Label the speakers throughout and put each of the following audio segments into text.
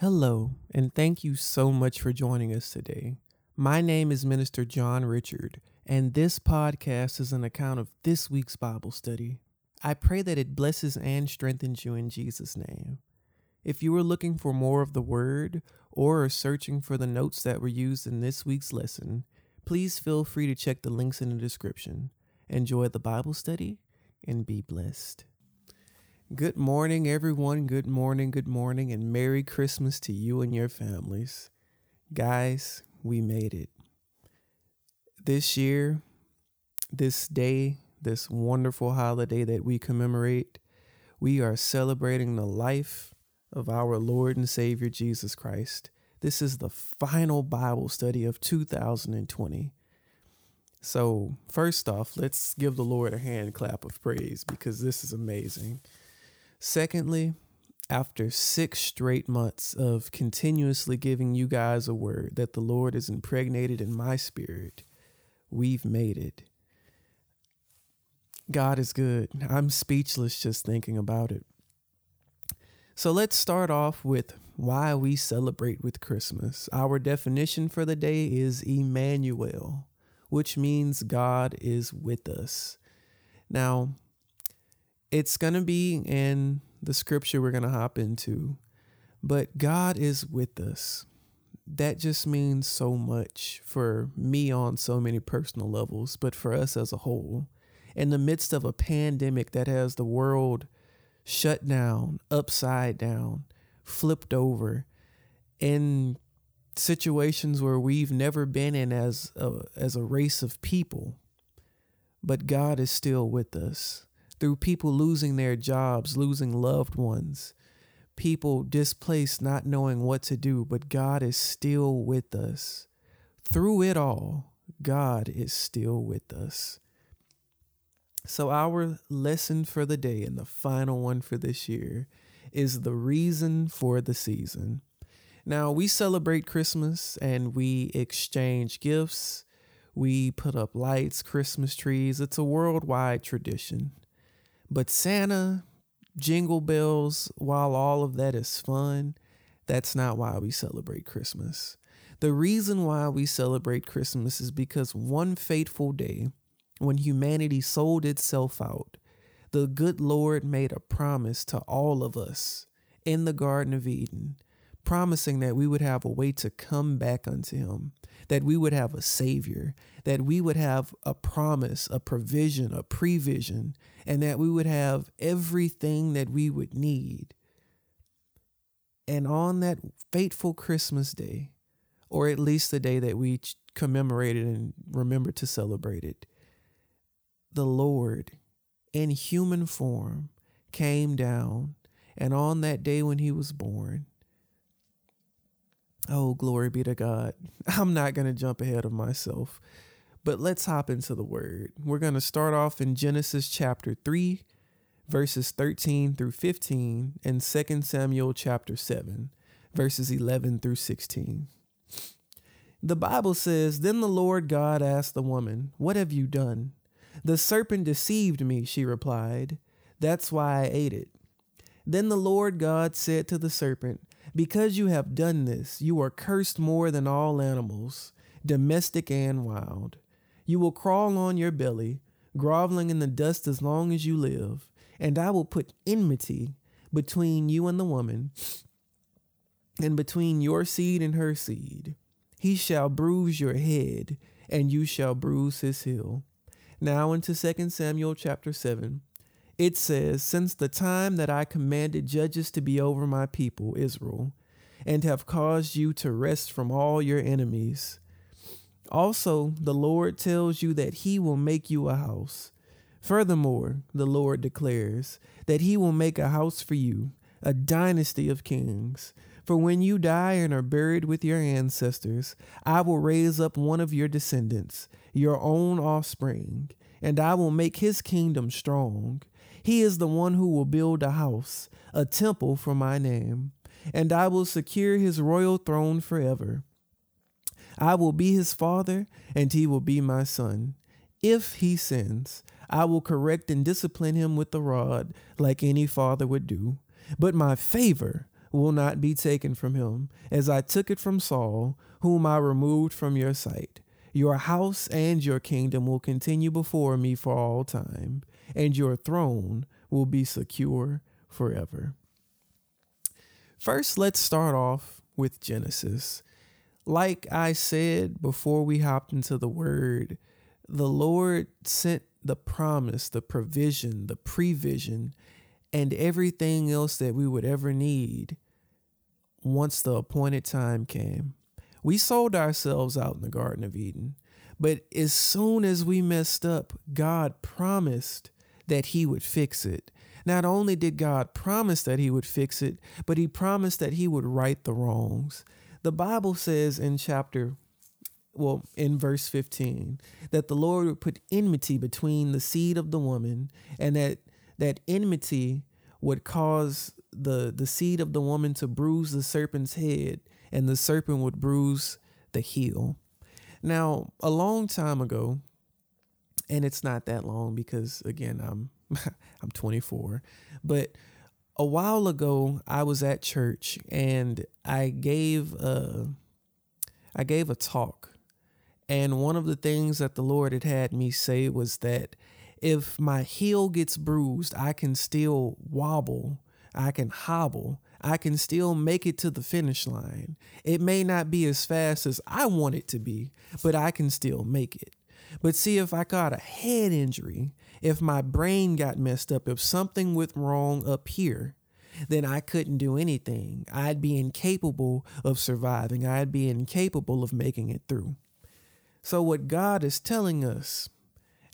Speaker 1: Hello, and thank you so much for joining us today. My name is Minister John Richard, and this podcast is an account of this week's Bible study. I pray that it blesses and strengthens you in Jesus' name. If you are looking for more of the Word or are searching for the notes that were used in this week's lesson, please feel free to check the links in the description. Enjoy the Bible study and be blessed. Good morning, everyone. Good morning, good morning, and Merry Christmas to you and your families. Guys, we made it. This year, this day, this wonderful holiday that we commemorate, we are celebrating the life of our Lord and Savior Jesus Christ. This is the final Bible study of 2020. So, first off, let's give the Lord a hand clap of praise because this is amazing. Secondly, after six straight months of continuously giving you guys a word that the Lord is impregnated in my spirit, we've made it. God is good. I'm speechless just thinking about it. So let's start off with why we celebrate with Christmas. Our definition for the day is Emmanuel, which means God is with us. Now, it's going to be in the scripture we're going to hop into, but God is with us. That just means so much for me on so many personal levels, but for us as a whole. In the midst of a pandemic that has the world shut down, upside down, flipped over, in situations where we've never been in as a, as a race of people, but God is still with us through people losing their jobs, losing loved ones, people displaced, not knowing what to do, but God is still with us. Through it all, God is still with us. So, our lesson for the day and the final one for this year is the reason for the season. Now, we celebrate Christmas and we exchange gifts. We put up lights, Christmas trees. It's a worldwide tradition. But Santa, jingle bells, while all of that is fun, that's not why we celebrate Christmas. The reason why we celebrate Christmas is because one fateful day, when humanity sold itself out, the good Lord made a promise to all of us in the Garden of Eden, promising that we would have a way to come back unto Him, that we would have a Savior, that we would have a promise, a provision, a prevision, and that we would have everything that we would need. And on that fateful Christmas day, or at least the day that we commemorated and remembered to celebrate it, the Lord in human form came down, and on that day when he was born, oh, glory be to God. I'm not going to jump ahead of myself. But let's hop into the word. We're going to start off in Genesis chapter 3, verses 13 through 15, and 2 Samuel chapter 7, verses 11 through 16. The Bible says, Then the Lord God asked the woman, What have you done? The serpent deceived me, she replied. That's why I ate it. Then the Lord God said to the serpent, Because you have done this, you are cursed more than all animals, domestic and wild. You will crawl on your belly, groveling in the dust as long as you live, and I will put enmity between you and the woman, and between your seed and her seed. He shall bruise your head, and you shall bruise his heel. Now into 2 Samuel chapter 7. It says, Since the time that I commanded judges to be over my people, Israel, and have caused you to rest from all your enemies, also, the Lord tells you that he will make you a house. Furthermore, the Lord declares that he will make a house for you, a dynasty of kings. For when you die and are buried with your ancestors, I will raise up one of your descendants, your own offspring, and I will make his kingdom strong. He is the one who will build a house, a temple for my name, and I will secure his royal throne forever. I will be his father, and he will be my son. If he sins, I will correct and discipline him with the rod, like any father would do. But my favor will not be taken from him, as I took it from Saul, whom I removed from your sight. Your house and your kingdom will continue before me for all time, and your throne will be secure forever. First, let's start off with Genesis. Like I said before we hopped into the word, the Lord sent the promise, the provision, the prevision, and everything else that we would ever need once the appointed time came. We sold ourselves out in the Garden of Eden. But as soon as we messed up, God promised that He would fix it. Not only did God promise that He would fix it, but He promised that He would right the wrongs. The Bible says in chapter, well, in verse 15, that the Lord would put enmity between the seed of the woman, and that that enmity would cause the, the seed of the woman to bruise the serpent's head, and the serpent would bruise the heel. Now, a long time ago, and it's not that long because again, I'm I'm 24, but a while ago I was at church and I gave a I gave a talk. And one of the things that the Lord had had me say was that if my heel gets bruised, I can still wobble, I can hobble, I can still make it to the finish line. It may not be as fast as I want it to be, but I can still make it. But see, if I got a head injury, if my brain got messed up, if something went wrong up here, then I couldn't do anything. I'd be incapable of surviving. I'd be incapable of making it through. So, what God is telling us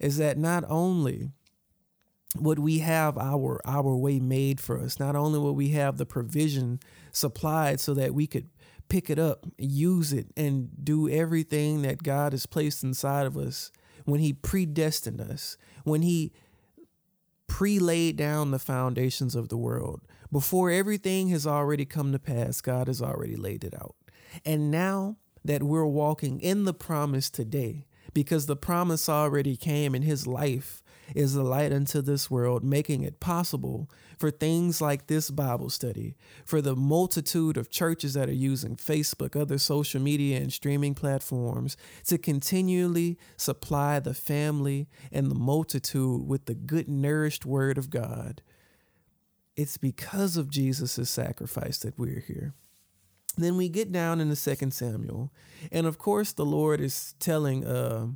Speaker 1: is that not only would we have our our way made for us not only would we have the provision supplied so that we could pick it up use it and do everything that god has placed inside of us when he predestined us when he pre-laid down the foundations of the world. Before everything has already come to pass god has already laid it out. And now that we're walking in the promise today because the promise already came in his life is the light unto this world, making it possible for things like this Bible study, for the multitude of churches that are using Facebook, other social media, and streaming platforms to continually supply the family and the multitude with the good, nourished word of God. It's because of Jesus' sacrifice that we're here. Then we get down into Second Samuel, and of course, the Lord is telling uh,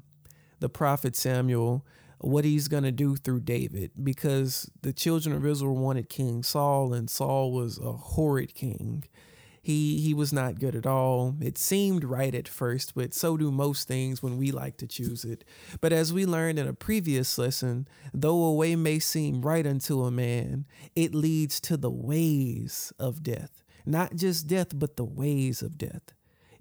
Speaker 1: the prophet Samuel what he's going to do through David because the children of Israel wanted King Saul and Saul was a horrid king. He he was not good at all. It seemed right at first, but so do most things when we like to choose it. But as we learned in a previous lesson, though a way may seem right unto a man, it leads to the ways of death. Not just death, but the ways of death.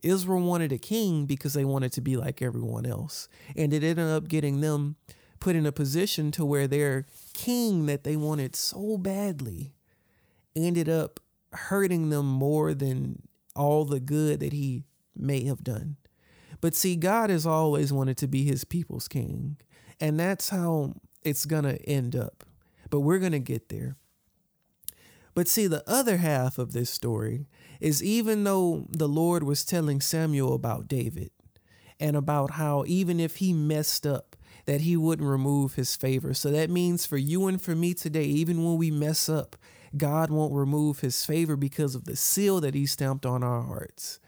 Speaker 1: Israel wanted a king because they wanted to be like everyone else. And it ended up getting them put in a position to where their king that they wanted so badly ended up hurting them more than all the good that he may have done. But see, God has always wanted to be his people's king. And that's how it's going to end up. But we're going to get there. But see, the other half of this story is even though the Lord was telling Samuel about David and about how even if he messed up, that he wouldn't remove his favor. So that means for you and for me today, even when we mess up, God won't remove his favor because of the seal that he stamped on our hearts.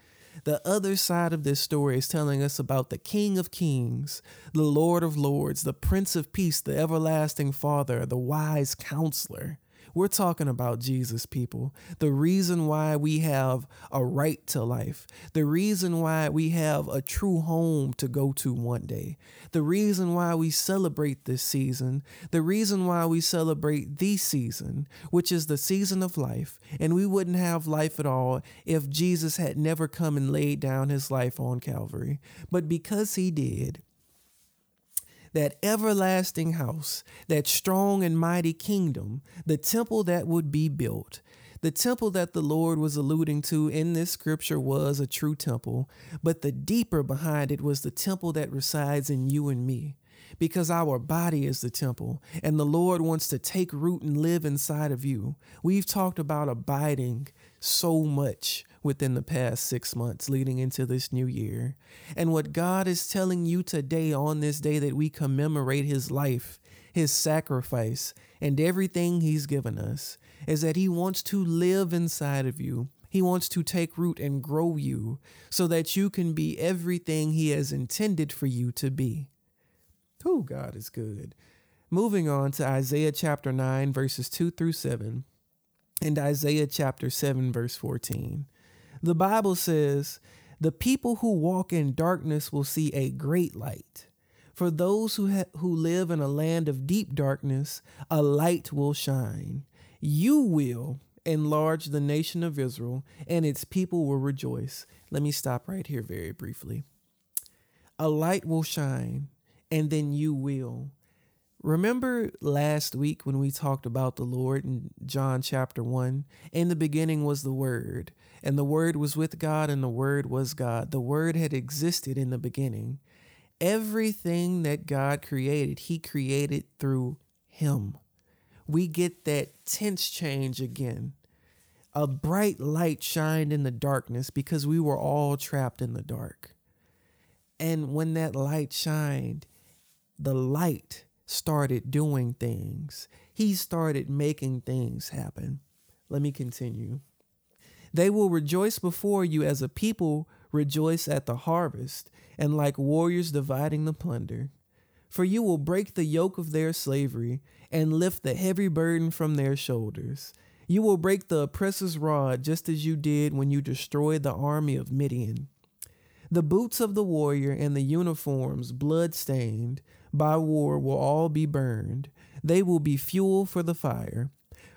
Speaker 1: The other side of this story is telling us about the King of Kings, the Lord of Lords, the Prince of Peace, the everlasting Father, the wise counselor. We're talking about Jesus, people. The reason why we have a right to life, the reason why we have a true home to go to one day, the reason why we celebrate this season, the reason why we celebrate the season, which is the season of life. And we wouldn't have life at all if Jesus had never come and laid down his life on Calvary. But because he did, that everlasting house, that strong and mighty kingdom, the temple that would be built. The temple that the Lord was alluding to in this scripture was a true temple, but the deeper behind it was the temple that resides in you and me. Because our body is the temple, and the Lord wants to take root and live inside of you. We've talked about abiding so much within the past six months leading into this new year. And what God is telling you today on this day that we commemorate his life, his sacrifice, and everything he's given us is that he wants to live inside of you. He wants to take root and grow you so that you can be everything he has intended for you to be. Who God is good. Moving on to Isaiah chapter 9, verses 2 through 7, and Isaiah chapter 7, verse 14. The Bible says, The people who walk in darkness will see a great light. For those who, ha- who live in a land of deep darkness, a light will shine. You will enlarge the nation of Israel, and its people will rejoice. Let me stop right here very briefly. A light will shine, and then you will. Remember last week when we talked about the Lord in John chapter 1? In the beginning was the Word, and the Word was with God, and the Word was God. The Word had existed in the beginning. Everything that God created, He created through Him. We get that tense change again. A bright light shined in the darkness because we were all trapped in the dark. And when that light shined, the light started doing things. He started making things happen. Let me continue. They will rejoice before you as a people rejoice at the harvest, and like warriors dividing the plunder. For you will break the yoke of their slavery and lift the heavy burden from their shoulders. You will break the oppressor's rod just as you did when you destroyed the army of Midian. The boots of the warrior and the uniforms, blood stained by war, will all be burned. They will be fuel for the fire.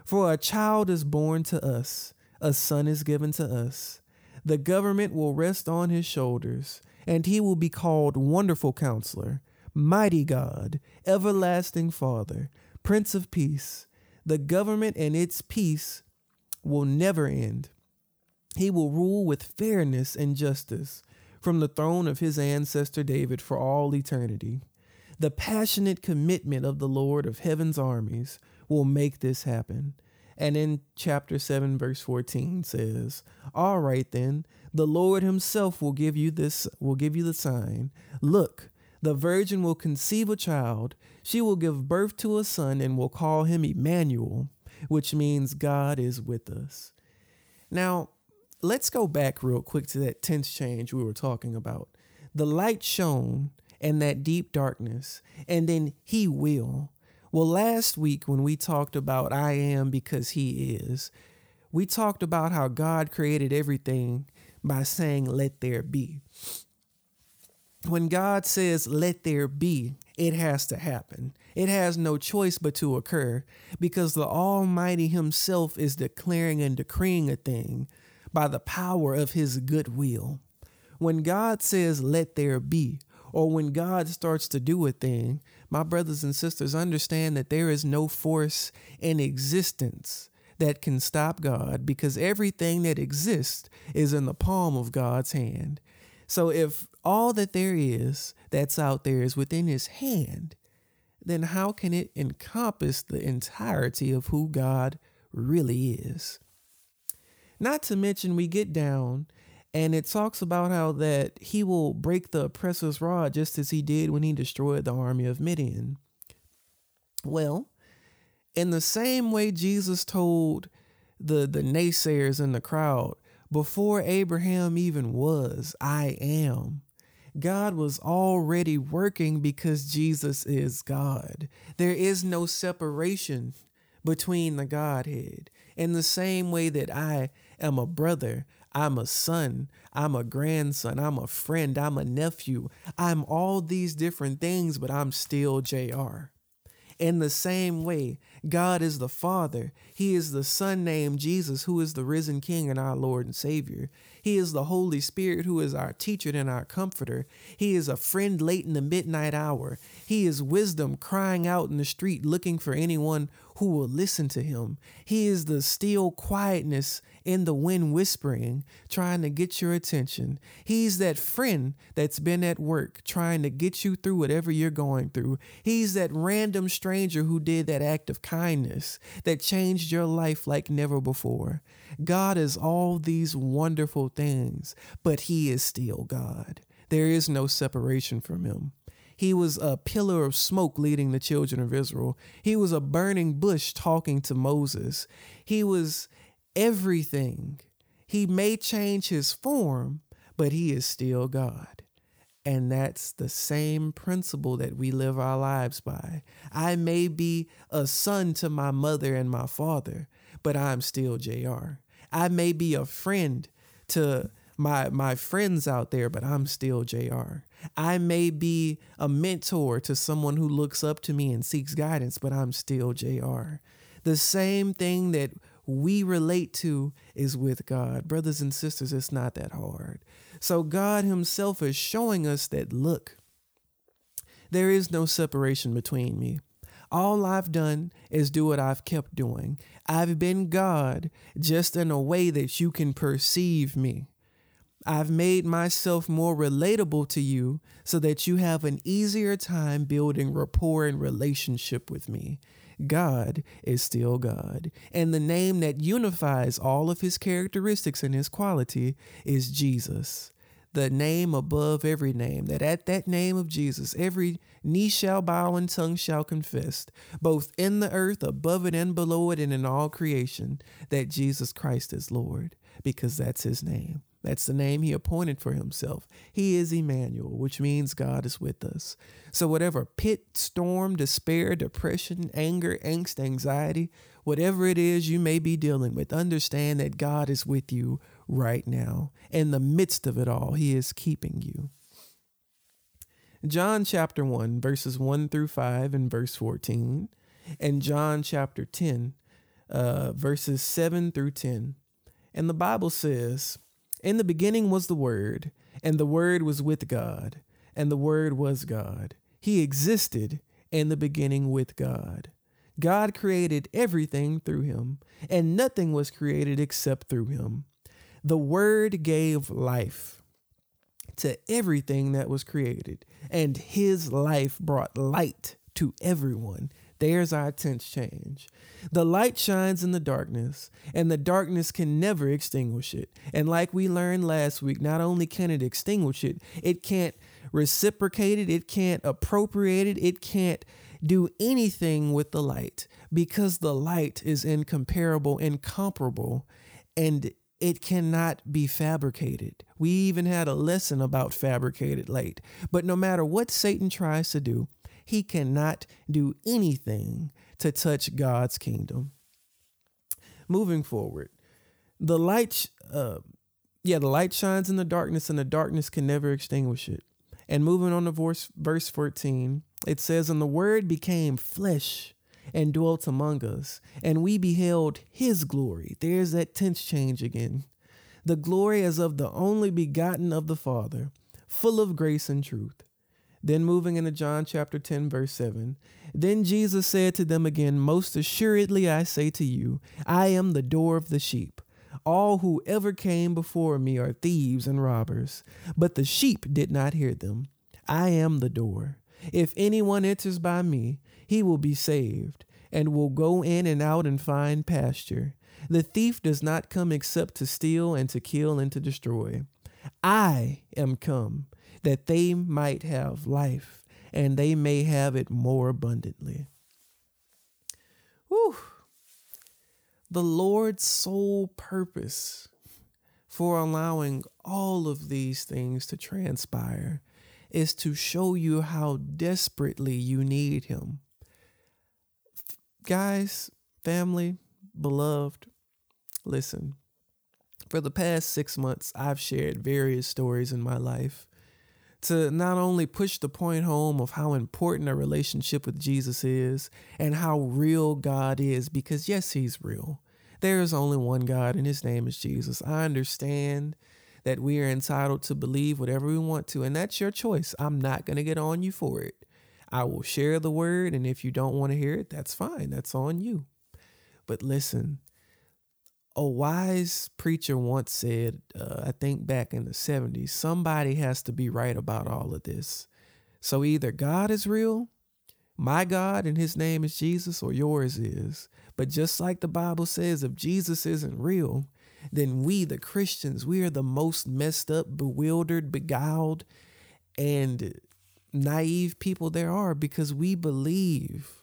Speaker 1: For a child is born to us, a son is given to us. The government will rest on his shoulders, and he will be called Wonderful Counselor, Mighty God, Everlasting Father, Prince of Peace. The government and its peace will never end. He will rule with fairness and justice from the throne of his ancestor David for all eternity. The passionate commitment of the Lord of heaven's armies will make this happen. And in chapter 7 verse 14 says, "All right then, the Lord himself will give you this will give you the sign. Look, the virgin will conceive a child. She will give birth to a son and will call him Emmanuel, which means God is with us." Now, let's go back real quick to that tense change we were talking about. The light shone in that deep darkness, and then he will. Well, last week when we talked about I am because he is, we talked about how God created everything by saying, let there be. When God says, let there be, it has to happen. It has no choice but to occur because the Almighty Himself is declaring and decreeing a thing by the power of His goodwill. When God says, let there be, or when God starts to do a thing, my brothers and sisters understand that there is no force in existence that can stop God because everything that exists is in the palm of God's hand. So if all that there is that's out there is within his hand, then how can it encompass the entirety of who God really is? Not to mention, we get down and it talks about how that he will break the oppressor's rod just as he did when he destroyed the army of Midian. Well, in the same way Jesus told the, the naysayers in the crowd, before Abraham even was, I am. God was already working because Jesus is God. There is no separation between the Godhead. In the same way that I am a brother, I'm a son, I'm a grandson, I'm a friend, I'm a nephew, I'm all these different things, but I'm still JR. In the same way, God is the Father. He is the Son named Jesus, who is the risen King and our Lord and Savior. He is the Holy Spirit, who is our teacher and our comforter. He is a friend late in the midnight hour. He is wisdom crying out in the street looking for anyone who will listen to him. He is the still quietness in the wind whispering, trying to get your attention. He's that friend that's been at work trying to get you through whatever you're going through. He's that random stranger who did that act of kindness that changed your life like never before. God is all these wonderful things, but He is still God. There is no separation from Him. He was a pillar of smoke leading the children of Israel. He was a burning bush talking to Moses. He was everything. He may change his form, but he is still God. And that's the same principle that we live our lives by. I may be a son to my mother and my father, but I'm still JR. I may be a friend to my my friends out there, but I'm still JR. I may be a mentor to someone who looks up to me and seeks guidance, but I'm still JR. The same thing that we relate to is with God. Brothers and sisters, it's not that hard. So God Himself is showing us that look, there is no separation between me. All I've done is do what I've kept doing. I've been God just in a way that you can perceive me. I've made myself more relatable to you so that you have an easier time building rapport and relationship with me. God is still God. And the name that unifies all of his characteristics and his quality is Jesus. The name above every name, that at that name of Jesus, every knee shall bow and tongue shall confess, both in the earth, above it and below it, and in all creation, that Jesus Christ is Lord, because that's his name. That's the name he appointed for himself. He is Emmanuel, which means God is with us. So, whatever pit, storm, despair, depression, anger, angst, anxiety, whatever it is you may be dealing with, understand that God is with you right now. In the midst of it all, he is keeping you. John chapter 1, verses 1 through 5 and verse 14, and John chapter 10, uh, verses 7 through 10. And the Bible says, in the beginning was the Word, and the Word was with God, and the Word was God. He existed in the beginning with God. God created everything through him, and nothing was created except through him. The Word gave life to everything that was created, and his life brought light to everyone. There's our tense change. The light shines in the darkness, and the darkness can never extinguish it. And like we learned last week, not only can it extinguish it, it can't reciprocate it, it can't appropriate it, it can't do anything with the light because the light is incomparable, incomparable, and it cannot be fabricated. We even had a lesson about fabricated light. But no matter what Satan tries to do, he cannot do anything to touch God's kingdom. Moving forward, the light, uh, yeah, the light shines in the darkness, and the darkness can never extinguish it. And moving on to verse, verse 14, it says, And the word became flesh and dwelt among us, and we beheld his glory. There's that tense change again. The glory as of the only begotten of the Father, full of grace and truth. Then moving into John chapter 10, verse 7. Then Jesus said to them again, Most assuredly I say to you, I am the door of the sheep. All who ever came before me are thieves and robbers, but the sheep did not hear them. I am the door. If anyone enters by me, he will be saved, and will go in and out and find pasture. The thief does not come except to steal and to kill and to destroy. I am come that they might have life and they may have it more abundantly. Whew. The Lord's sole purpose for allowing all of these things to transpire is to show you how desperately you need Him. Guys, family, beloved, listen. For the past six months, I've shared various stories in my life to not only push the point home of how important a relationship with Jesus is and how real God is, because yes, He's real. There is only one God, and His name is Jesus. I understand that we are entitled to believe whatever we want to, and that's your choice. I'm not going to get on you for it. I will share the word, and if you don't want to hear it, that's fine. That's on you. But listen, a wise preacher once said, uh, I think back in the 70s, somebody has to be right about all of this. So either God is real, my God and his name is Jesus or yours is. But just like the Bible says, if Jesus isn't real, then we, the Christians, we are the most messed up, bewildered, beguiled, and naive people there are because we believe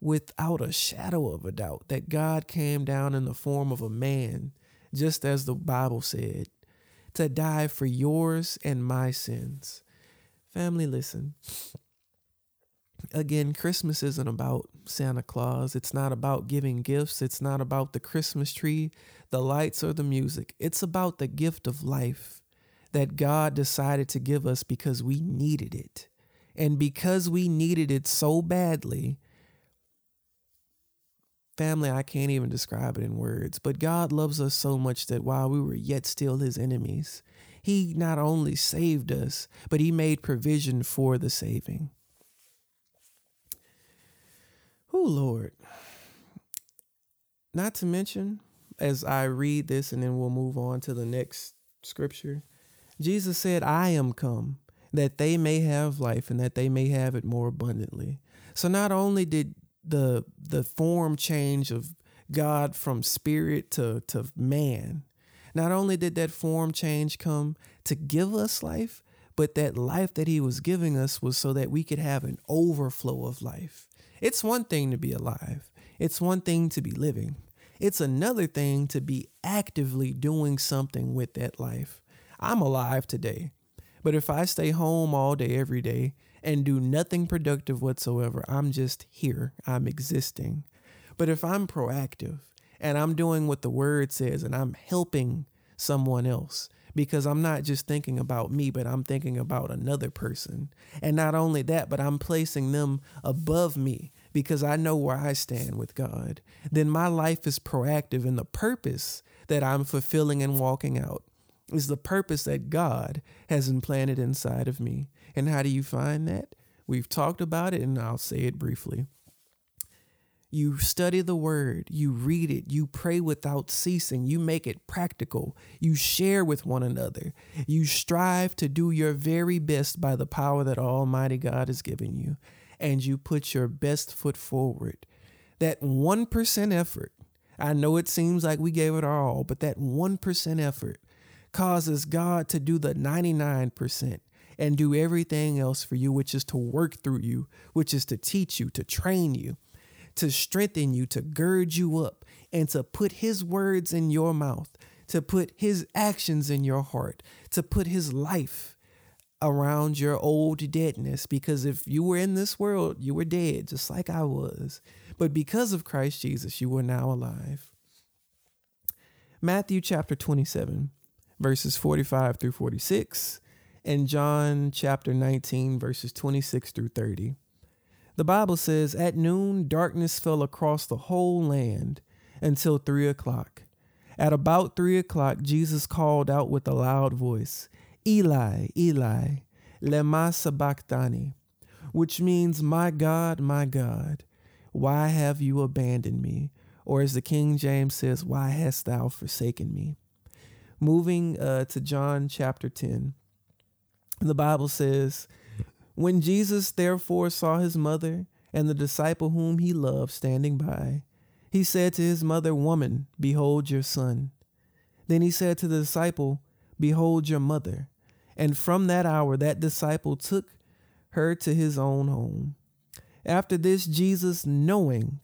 Speaker 1: without a shadow of a doubt that God came down in the form of a man, just as the Bible said, to die for yours and my sins. Family, listen. Again, Christmas isn't about Santa Claus. It's not about giving gifts. It's not about the Christmas tree, the lights, or the music. It's about the gift of life that God decided to give us because we needed it. And because we needed it so badly, family, I can't even describe it in words, but God loves us so much that while we were yet still his enemies, he not only saved us, but he made provision for the saving. Oh, Lord. Not to mention, as I read this and then we'll move on to the next scripture, Jesus said, I am come that they may have life and that they may have it more abundantly. So not only did the the form change of God from spirit to, to man, not only did that form change come to give us life, but that life that he was giving us was so that we could have an overflow of life. It's one thing to be alive, it's one thing to be living. It's another thing to be actively doing something with that life. I'm alive today, but if I stay home all day, every day, and do nothing productive whatsoever, I'm just here, I'm existing. But if I'm proactive and I'm doing what the word says and I'm helping someone else, because I'm not just thinking about me, but I'm thinking about another person. And not only that, but I'm placing them above me because I know where I stand with God. Then my life is proactive, and the purpose that I'm fulfilling and walking out is the purpose that God has implanted inside of me. And how do you find that? We've talked about it, and I'll say it briefly. You study the word, you read it, you pray without ceasing, you make it practical, you share with one another, you strive to do your very best by the power that Almighty God has given you, and you put your best foot forward. That 1% effort, I know it seems like we gave it our all, but that 1% effort causes God to do the 99% and do everything else for you, which is to work through you, which is to teach you, to train you to strengthen you, to gird you up, and to put His words in your mouth, to put His actions in your heart, to put His life around your old deadness. Because if you were in this world, you were dead, just like I was. But because of Christ Jesus, you are now alive. Matthew chapter 27, verses 45 through 46, and John chapter 19, verses 26 through 30. The Bible says, At noon, darkness fell across the whole land until three o'clock. At about three o'clock, Jesus called out with a loud voice, Eli, Eli, lema sabachthani, which means, My God, my God, why have you abandoned me? Or as the King James says, Why hast thou forsaken me? Moving uh, to John chapter 10, the Bible says, when Jesus therefore saw his mother and the disciple whom he loved standing by, he said to his mother, Woman, behold your son. Then he said to the disciple, Behold your mother. And from that hour, that disciple took her to his own home. After this, Jesus, knowing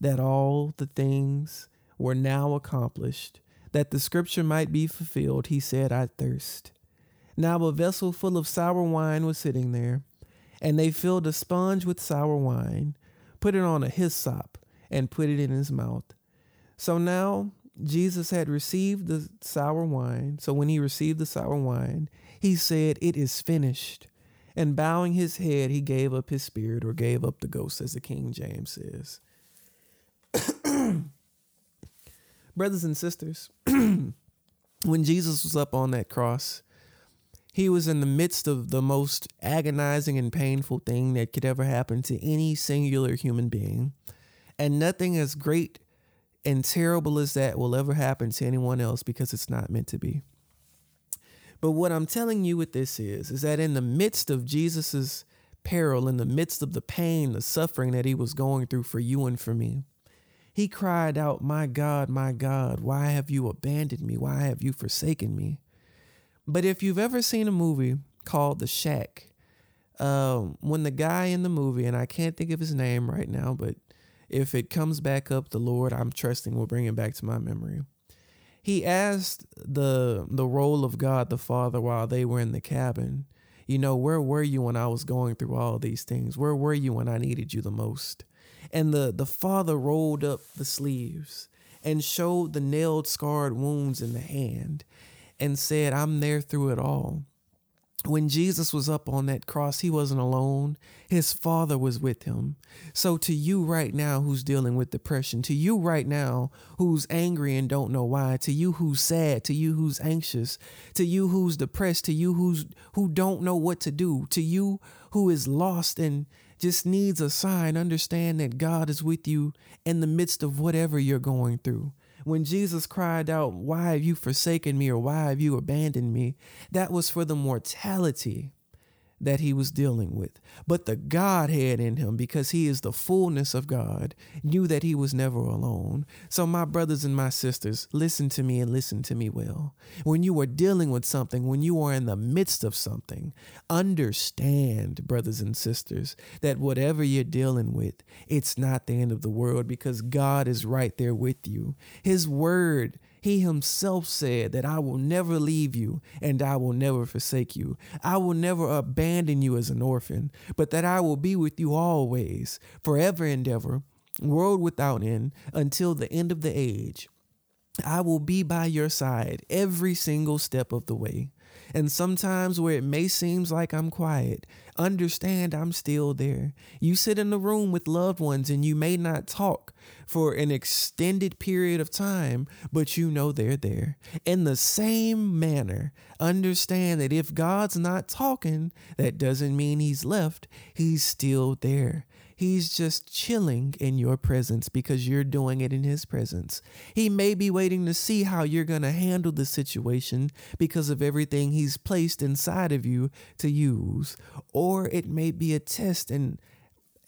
Speaker 1: that all the things were now accomplished, that the scripture might be fulfilled, he said, I thirst. Now a vessel full of sour wine was sitting there and they filled a sponge with sour wine, put it on a hyssop, and put it in his mouth. So now Jesus had received the sour wine. So when he received the sour wine, he said, It is finished. And bowing his head, he gave up his spirit or gave up the ghost, as the King James says. Brothers and sisters, when Jesus was up on that cross, he was in the midst of the most agonizing and painful thing that could ever happen to any singular human being. And nothing as great and terrible as that will ever happen to anyone else because it's not meant to be. But what I'm telling you with this is is that in the midst of Jesus's peril, in the midst of the pain, the suffering that he was going through for you and for me. He cried out, My God, my God, why have you abandoned me? Why have you forsaken me? But if you've ever seen a movie called The Shack, um, when the guy in the movie, and I can't think of his name right now, but if it comes back up, the Lord, I'm trusting, will bring it back to my memory. He asked the the role of God the Father while they were in the cabin. You know, where were you when I was going through all these things? Where were you when I needed you the most? And the, the father rolled up the sleeves and showed the nailed scarred wounds in the hand and said, I'm there through it all when Jesus was up on that cross, he wasn't alone. His father was with him. So, to you right now who's dealing with depression, to you right now who's angry and don't know why, to you who's sad, to you who's anxious, to you who's depressed, to you who's who don't know what to do, to you who is lost and just needs a sign, understand that God is with you in the midst of whatever you're going through when Jesus cried out, Why have you forsaken me or why have you abandoned me? That was for the mortality that he was dealing with. But the Godhead in him, because he is the fullness of God, knew that he was never alone. So, my brothers and my sisters, listen to me and listen to me well. When you are dealing with something, when you are in the midst of something, understand, brothers and sisters, that whatever you're dealing with, it's not the end of the world because God is right there with you. His word he himself said that I will never leave you and I will never forsake you. I will never abandon you as an orphan, but that I will be with you always, forever and ever, world without end, until the end of the age. I will be by your side every single step of the way. And sometimes where it may seems like I'm quiet, understand I'm still there. You sit in the room with loved ones and you may not talk for an extended period of time, but you know they're there. In the same manner, understand that if God's not talking, that doesn't mean he's left. He's still there. He's just chilling in your presence because you're doing it in his presence. He may be waiting to see how you're going to handle the situation because of everything he's placed inside of you to use. Or it may be a test and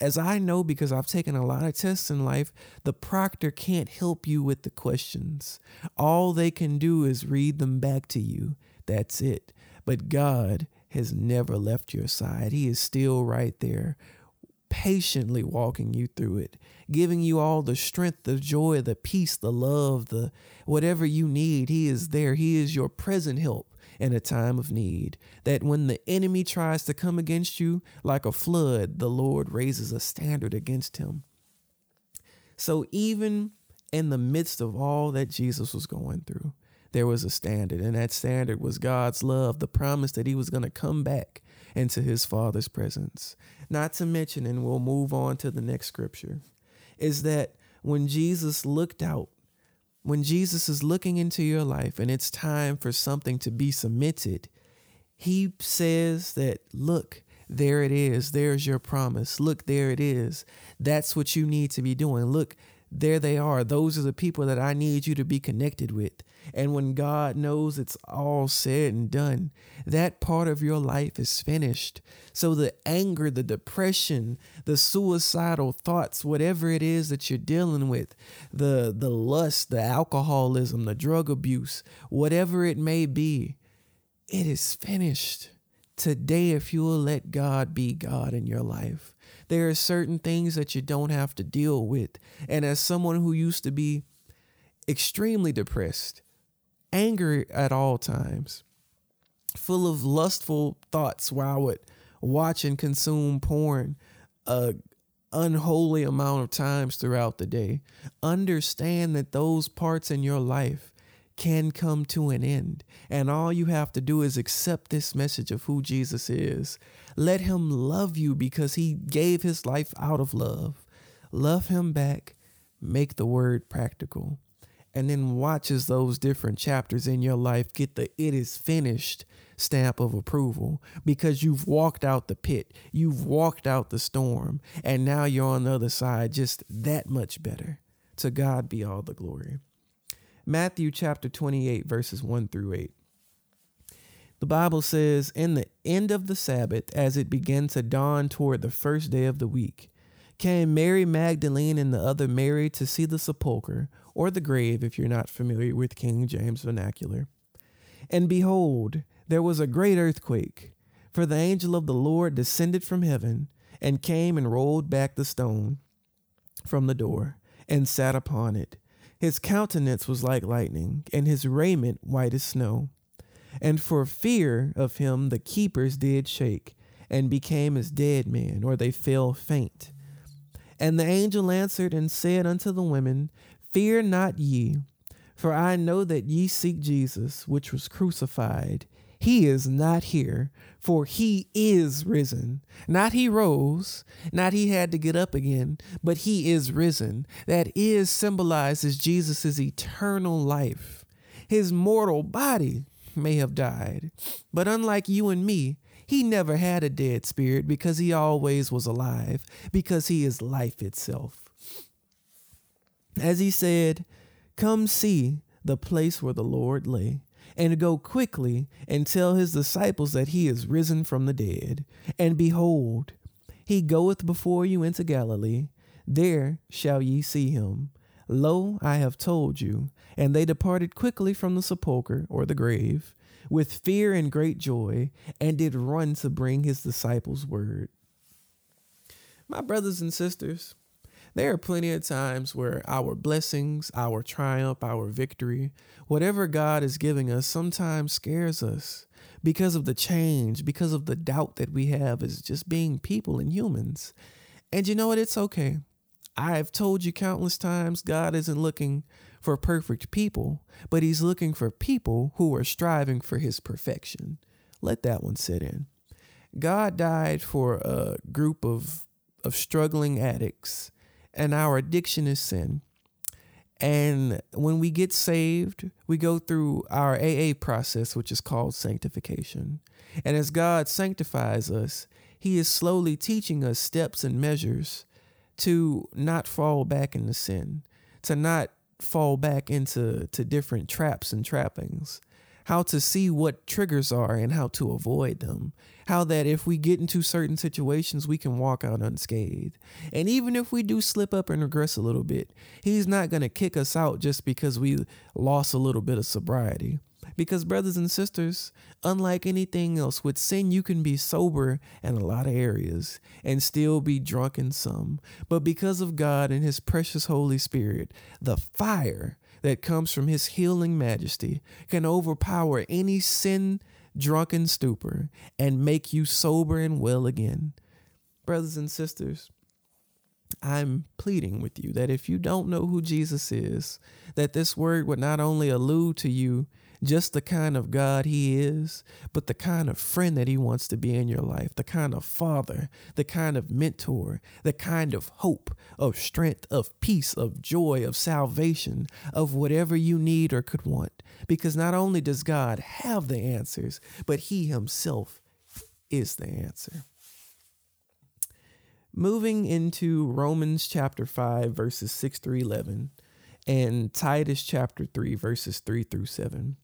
Speaker 1: as I know because I've taken a lot of tests in life, the proctor can't help you with the questions. All they can do is read them back to you. That's it. But God has never left your side. He is still right there patiently walking you through it, giving you all the strength, the joy, the peace, the love, the whatever you need. He is there. He is your present help in a time of need. That when the enemy tries to come against you like a flood, the Lord raises a standard against him. So even in the midst of all that Jesus was going through, there was a standard, and that standard was God's love, the promise that he was going to come back into his Father's presence. Not to mention, and we'll move on to the next scripture, is that when Jesus looked out, when Jesus is looking into your life and it's time for something to be submitted, he says that, look, there it is. There's your promise. Look, there it is. That's what you need to be doing. Look, there they are. Those are the people that I need you to be connected with. And when God knows it's all said and done, that part of your life is finished. So the anger, the depression, the suicidal thoughts, whatever it is that you're dealing with, the the lust, the alcoholism, the drug abuse, whatever it may be, it is finished. Today if you will let God be God in your life there are certain things that you don't have to deal with. And as someone who used to be extremely depressed, angry at all times, full of lustful thoughts where I would watch and consume porn a unholy amount of times throughout the day, understand that those parts in your life can come to an end. And all you have to do is accept this message of who Jesus is. Let him love you because he gave his life out of love. Love him back, make the word practical. And then watch as those different chapters in your life get the it is finished stamp of approval because you've walked out the pit, you've walked out the storm, and now you're on the other side just that much better. To God be all the glory. Matthew chapter 28, verses 1 through 8. The Bible says, In the end of the Sabbath, as it began to dawn toward the first day of the week, came Mary Magdalene and the other Mary to see the sepulchre, or the grave, if you're not familiar with King James vernacular. And behold, there was a great earthquake, for the angel of the Lord descended from heaven and came and rolled back the stone from the door and sat upon it. His countenance was like lightning, and his raiment white as snow. And for fear of him, the keepers did shake and became as dead men, or they fell faint. And the angel answered and said unto the women, Fear not ye, for I know that ye seek Jesus, which was crucified. He is not here, for he is risen. Not he rose, not he had to get up again, but he is risen. That is symbolizes Jesus' eternal life. His mortal body may have died, but unlike you and me, he never had a dead spirit because he always was alive, because he is life itself. As he said, Come see the place where the Lord lay, and go quickly and tell his disciples that he is risen from the dead. And behold, he goeth before you into Galilee. There shall ye see him. Lo, I have told you. And they departed quickly from the sepulchre, or the grave, with fear and great joy, and did run to bring his disciples word. My brothers and sisters, there are plenty of times where our blessings, our triumph, our victory, whatever God is giving us, sometimes scares us because of the change, because of the doubt that we have as just being people and humans. And you know what? It's okay. I've told you countless times God isn't looking for perfect people, but He's looking for people who are striving for His perfection. Let that one sit in. God died for a group of, of struggling addicts, and our addiction is sin. And when we get saved, we go through our AA process, which is called sanctification. And as God sanctifies us, He is slowly teaching us steps and measures to not fall back into sin, to not fall back into to different traps and trappings, how to see what triggers are and how to avoid them, how that if we get into certain situations, we can walk out unscathed. And even if we do slip up and regress a little bit, he's not going to kick us out just because we lost a little bit of sobriety. Because, brothers and sisters, unlike anything else, with sin, you can be sober in a lot of areas and still be drunk in some. But because of God and His precious Holy Spirit, the fire that comes from His healing majesty can overpower any sin drunken stupor and make you sober and well again. Brothers and sisters, I'm pleading with you that if you don't know who Jesus is, that this word would not only allude to you just the kind of God He is, but the kind of friend that He wants to be in your life, the kind of father, the kind of mentor, the kind of hope, of strength, of peace, of joy, of salvation, of whatever you need or could want. Because not only does God have the answers, but He Himself is the answer. Moving into Romans chapter 5, verses 6 through 11, and Titus chapter 3, verses 3 through 7.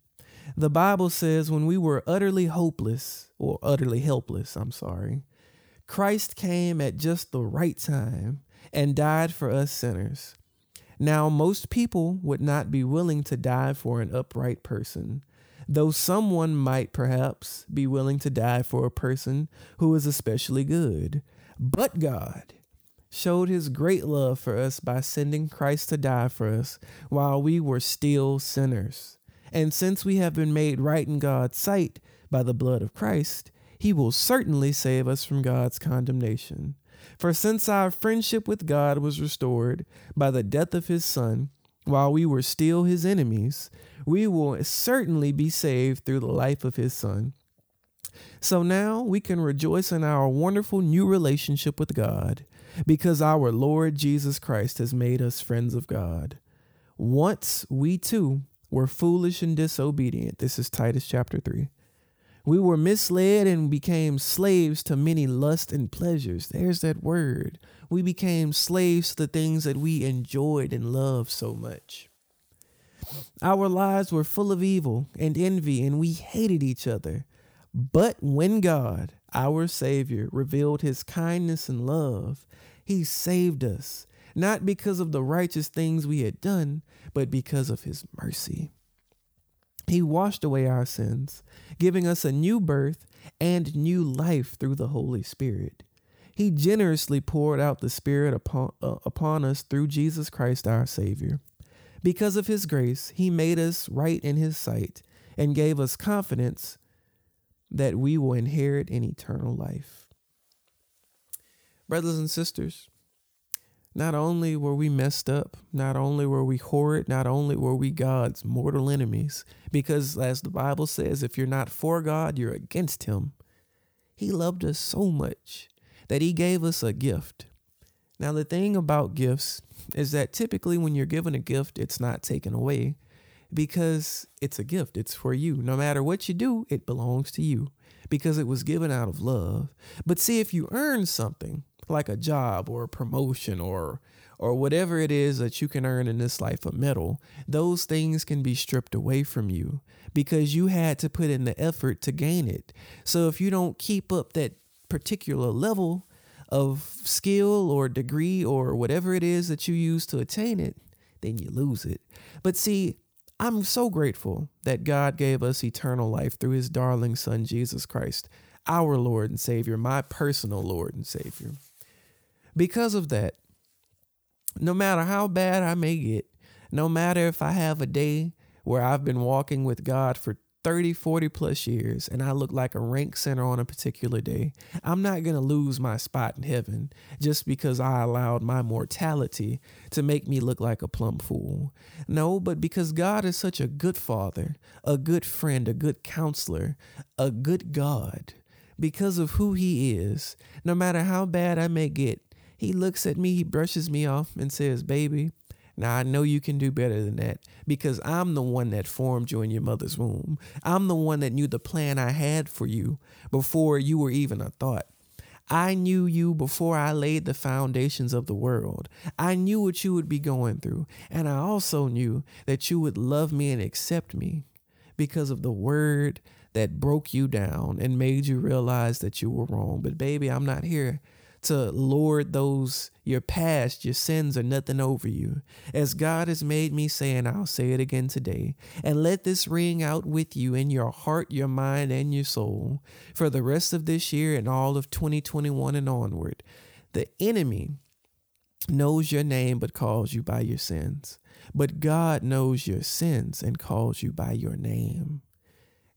Speaker 1: The Bible says, when we were utterly hopeless, or utterly helpless, I'm sorry, Christ came at just the right time and died for us sinners. Now, most people would not be willing to die for an upright person, though someone might perhaps be willing to die for a person who is especially good. But God showed his great love for us by sending Christ to die for us while we were still sinners. And since we have been made right in God's sight by the blood of Christ, he will certainly save us from God's condemnation. For since our friendship with God was restored by the death of his Son, while we were still his enemies, we will certainly be saved through the life of his Son. So now we can rejoice in our wonderful new relationship with God because our Lord Jesus Christ has made us friends of God. Once we too were foolish and disobedient. This is Titus chapter 3. We were misled and became slaves to many lusts and pleasures. There's that word. We became slaves to the things that we enjoyed and loved so much. Our lives were full of evil and envy, and we hated each other. But when God, our Savior, revealed his kindness and love, he saved us, not because of the righteous things we had done, but because of his mercy. He washed away our sins, giving us a new birth and new life through the Holy Spirit. He generously poured out the Spirit upon, uh, upon us through Jesus Christ our Savior. Because of His grace, He made us right in His sight and gave us confidence that we will inherit an eternal life. Brothers and sisters, not only were we messed up, not only were we horrid, not only were we God's mortal enemies, because as the Bible says, if you're not for God, you're against Him. He loved us so much that He gave us a gift. Now, the thing about gifts is that typically when you're given a gift, it's not taken away because it's a gift. It's for you. No matter what you do, it belongs to you because it was given out of love. But see, if you earn something, like a job or a promotion or or whatever it is that you can earn in this life a medal, those things can be stripped away from you because you had to put in the effort to gain it. So if you don't keep up that particular level of skill or degree or whatever it is that you use to attain it, then you lose it. But see, I'm so grateful that God gave us eternal life through his darling son, Jesus Christ, our Lord and Savior, my personal Lord and Savior. Because of that, no matter how bad I may get, no matter if I have a day where I've been walking with God for 30, 40 plus years and I look like a rank center on a particular day, I'm not going to lose my spot in heaven just because I allowed my mortality to make me look like a plumb fool. No, but because God is such a good father, a good friend, a good counselor, a good God, because of who he is, no matter how bad I may get, he looks at me, he brushes me off, and says, Baby, now I know you can do better than that because I'm the one that formed you in your mother's womb. I'm the one that knew the plan I had for you before you were even a thought. I knew you before I laid the foundations of the world. I knew what you would be going through. And I also knew that you would love me and accept me because of the word that broke you down and made you realize that you were wrong. But baby, I'm not here to lord those your past, your sins are nothing over you. As God has made me say, and I'll say it again today, and let this ring out with you in your heart, your mind, and your soul for the rest of this year and all of 2021 and onward. The enemy knows your name but calls you by your sins. But God knows your sins and calls you by your name.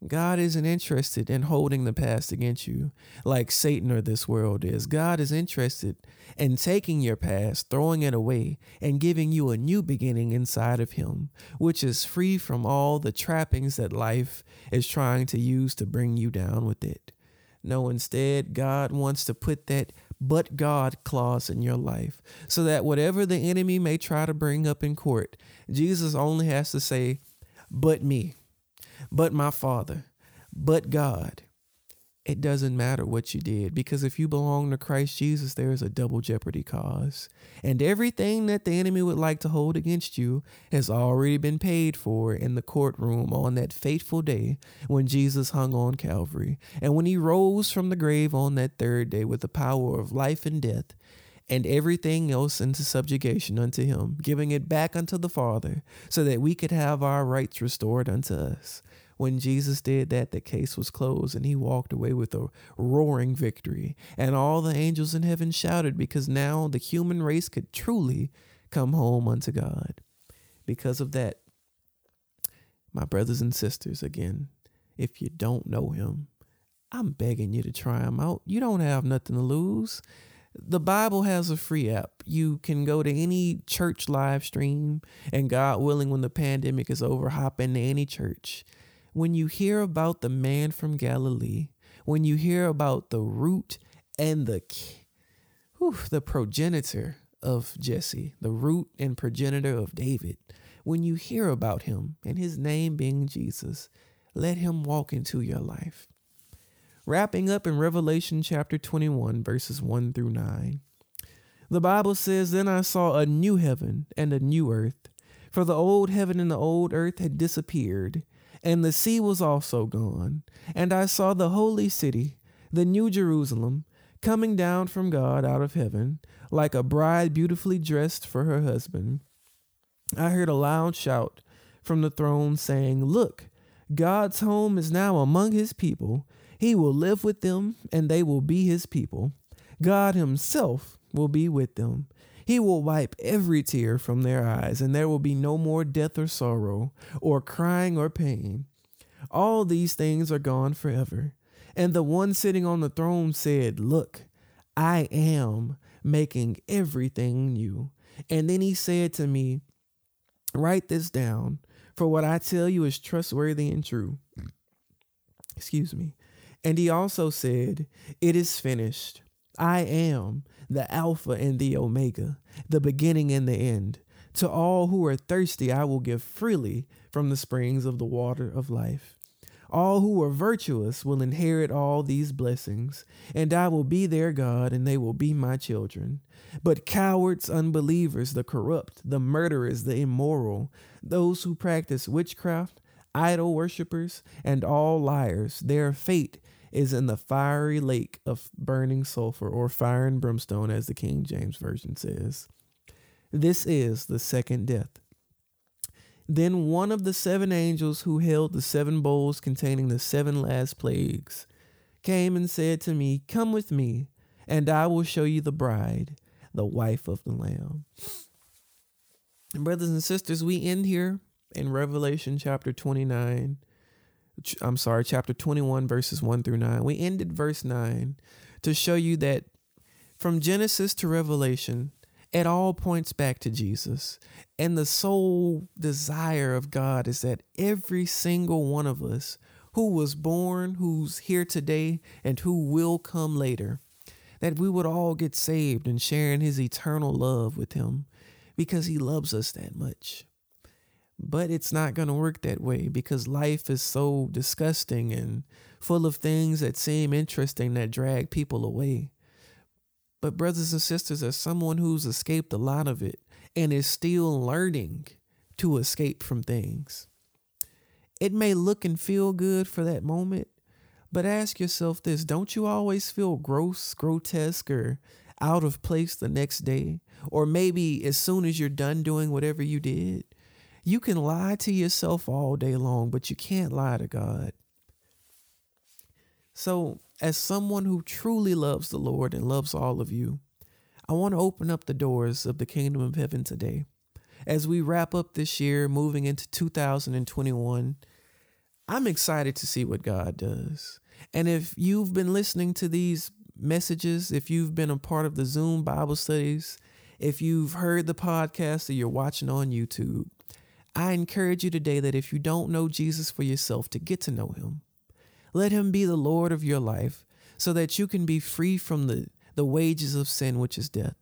Speaker 1: God isn't interested in holding the past against you like Satan or this world is. God is interested in taking your past, throwing it away, and giving you a new beginning inside of Him, which is free from all the trappings that life is trying to use to bring you down with it. No, instead, God wants to put that but God clause in your life so that whatever the enemy may try to bring up in court, Jesus only has to say, but me but my Father, but God. It doesn't matter what you did because if you belong to Christ Jesus, there is a double jeopardy cause. And everything that the enemy would like to hold against you has already been paid for in the courtroom on that fateful day when Jesus hung on Calvary. And when he rose from the grave on that third day with the power of life and death, and everything else into subjugation unto him, giving it back unto the Father, so that we could have our rights restored unto us. When Jesus did that, the case was closed and he walked away with a roaring victory. And all the angels in heaven shouted because now the human race could truly come home unto God. Because of that, my brothers and sisters, again, if you don't know him, I'm begging you to try him out. You don't have nothing to lose. The Bible has a free app. You can go to any church live stream, and God willing, when the pandemic is over, hop into any church when you hear about the man from Galilee, when you hear about the root and the whew, the progenitor of Jesse, the root and progenitor of David, when you hear about him and his name being Jesus, let him walk into your life. Wrapping up in Revelation chapter 21, verses 1 through 9. The Bible says, Then I saw a new heaven and a new earth, for the old heaven and the old earth had disappeared and the sea was also gone. And I saw the holy city, the new Jerusalem, coming down from God out of heaven, like a bride beautifully dressed for her husband. I heard a loud shout from the throne saying, Look, God's home is now among his people. He will live with them, and they will be his people. God himself will be with them. He will wipe every tear from their eyes, and there will be no more death or sorrow, or crying or pain. All these things are gone forever. And the one sitting on the throne said, Look, I am making everything new. And then he said to me, Write this down, for what I tell you is trustworthy and true. Excuse me. And he also said, It is finished. I am the Alpha and the Omega, the beginning and the end. To all who are thirsty, I will give freely from the springs of the water of life. All who are virtuous will inherit all these blessings, and I will be their God, and they will be my children. But cowards, unbelievers, the corrupt, the murderers, the immoral, those who practice witchcraft, idol worshippers, and all liars, their fate is in the fiery lake of burning sulfur, or fire and brimstone, as the King James Version says. This is the second death. Then one of the seven angels who held the seven bowls containing the seven last plagues came and said to me, Come with me, and I will show you the bride, the wife of the Lamb. And brothers and sisters, we end here in Revelation chapter 29. I'm sorry, chapter 21, verses 1 through 9. We ended verse 9 to show you that from Genesis to Revelation, it all points back to Jesus. And the sole desire of God is that every single one of us who was born, who's here today, and who will come later, that we would all get saved and sharing his eternal love with him because he loves us that much. But it's not going to work that way because life is so disgusting and full of things that seem interesting that drag people away. But, brothers and sisters, as someone who's escaped a lot of it and is still learning to escape from things, it may look and feel good for that moment, but ask yourself this don't you always feel gross, grotesque, or out of place the next day? Or maybe as soon as you're done doing whatever you did? You can lie to yourself all day long, but you can't lie to God. So, as someone who truly loves the Lord and loves all of you, I want to open up the doors of the kingdom of heaven today. As we wrap up this year, moving into 2021, I'm excited to see what God does. And if you've been listening to these messages, if you've been a part of the Zoom Bible studies, if you've heard the podcast or you're watching on YouTube, I encourage you today that if you don't know Jesus for yourself, to get to know him. Let him be the Lord of your life so that you can be free from the, the wages of sin, which is death.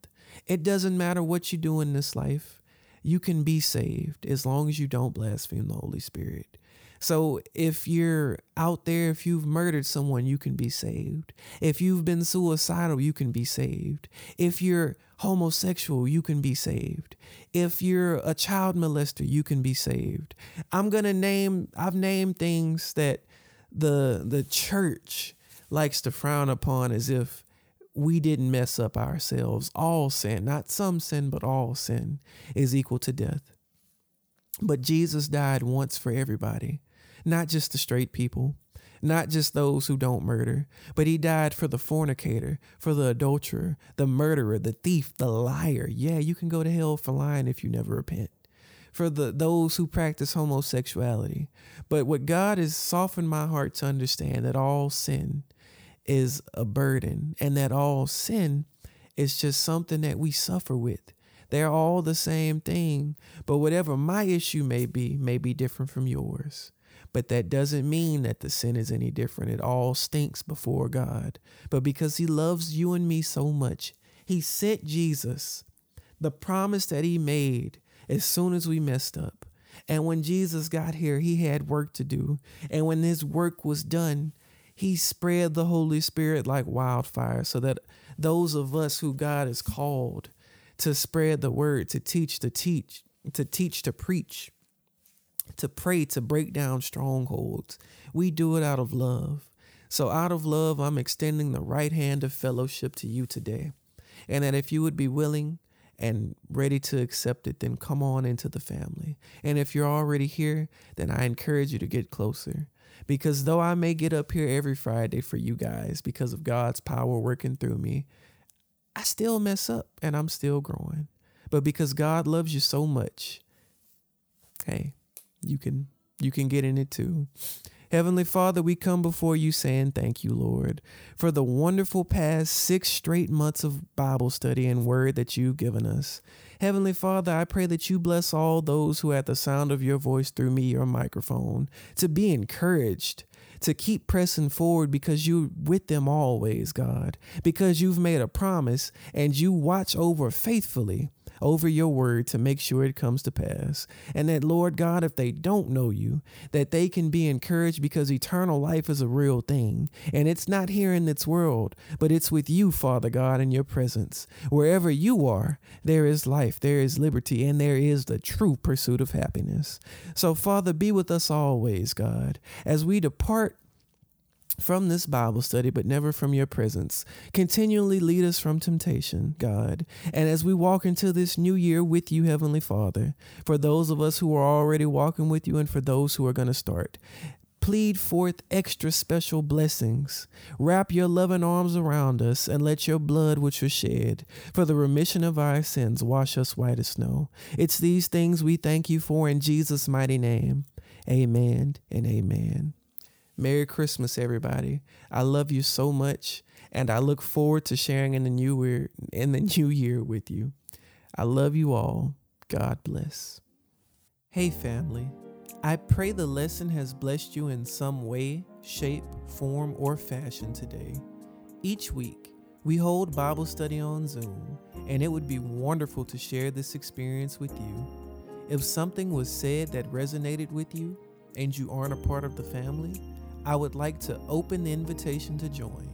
Speaker 1: It doesn't matter what you do in this life, you can be saved as long as you don't blaspheme the Holy Spirit. So if you're out there, if you've murdered someone, you can be saved. If you've been suicidal, you can be saved. If you're homosexual, you can be saved. If you're a child molester, you can be saved. I'm going to name, I've named things that the the church likes to frown upon as if we didn't mess up ourselves. All sin, not some sin, but all sin, is equal to death. But Jesus died once for everybody, not just the straight people, not just those who don't murder, but he died for the fornicator, for the adulterer, the murderer, the thief, the liar. Yeah, you can go to hell for lying if you never repent for the those who practice homosexuality. But what God has softened my heart to understand that all sin is a burden and that all sin is just something that we suffer with. They're all the same thing, but whatever my issue may be, may be different from yours. But that doesn't mean that the sin is any different. It all stinks before God. But because He loves you and me so much, He sent Jesus. The promise that He made as soon as we messed up. And when Jesus got here, he had work to do. And when his work was done, he spread the Holy Spirit like wildfire so that those of us who God has called to spread the word, to teach, to teach, to teach, to preach, to pray to break down strongholds. We do it out of love. So, out of love, I'm extending the right hand of fellowship to you today. And that if you would be willing and ready to accept it, then come on into the family. And if you're already here, then I encourage you to get closer. Because though I may get up here every Friday for you guys because of God's power working through me, I still mess up and I'm still growing. But because God loves you so much, hey, you can you can get in it too. Heavenly Father, we come before you saying thank you, Lord, for the wonderful past six straight months of Bible study and word that you've given us. Heavenly Father, I pray that you bless all those who, at the sound of your voice through me, your microphone, to be encouraged, to keep pressing forward because you're with them always, God, because you've made a promise and you watch over faithfully over your word to make sure it comes to pass. And that, Lord God, if they don't know you, that they can be encouraged because eternal life is a real thing. And it's not here in this world, but it's with you, Father God, in your presence. Wherever you are, there is life, there is liberty, and there is the true pursuit of happiness. So, Father, be with us always, God, as we depart from this Bible study, but never from your presence. Continually lead us from temptation, God. And as we walk into this new year with you, Heavenly Father, for those of us who are already walking with you and for those who are going to start, plead forth extra special blessings. Wrap your loving arms around us and let your blood, which was shed for the remission of our sins, wash us white as snow. It's these things we thank you for in Jesus' mighty name. Amen and amen. Merry Christmas, everybody. I love you so much, and I look forward to sharing in the new year in the new year with you. I love you all. God bless. Hey family. I pray the lesson has blessed you in some way, shape, form, or fashion today. Each week, we hold Bible study on Zoom, and it would be wonderful to share this experience with you. If something was said that resonated with you and you aren't a part of the family, I would like to open the invitation to join.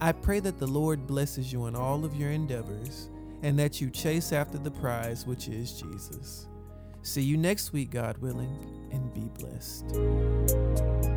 Speaker 1: I pray that the Lord blesses you in all of your endeavors and that you chase after the prize, which is Jesus. See you next week, God willing, and be blessed.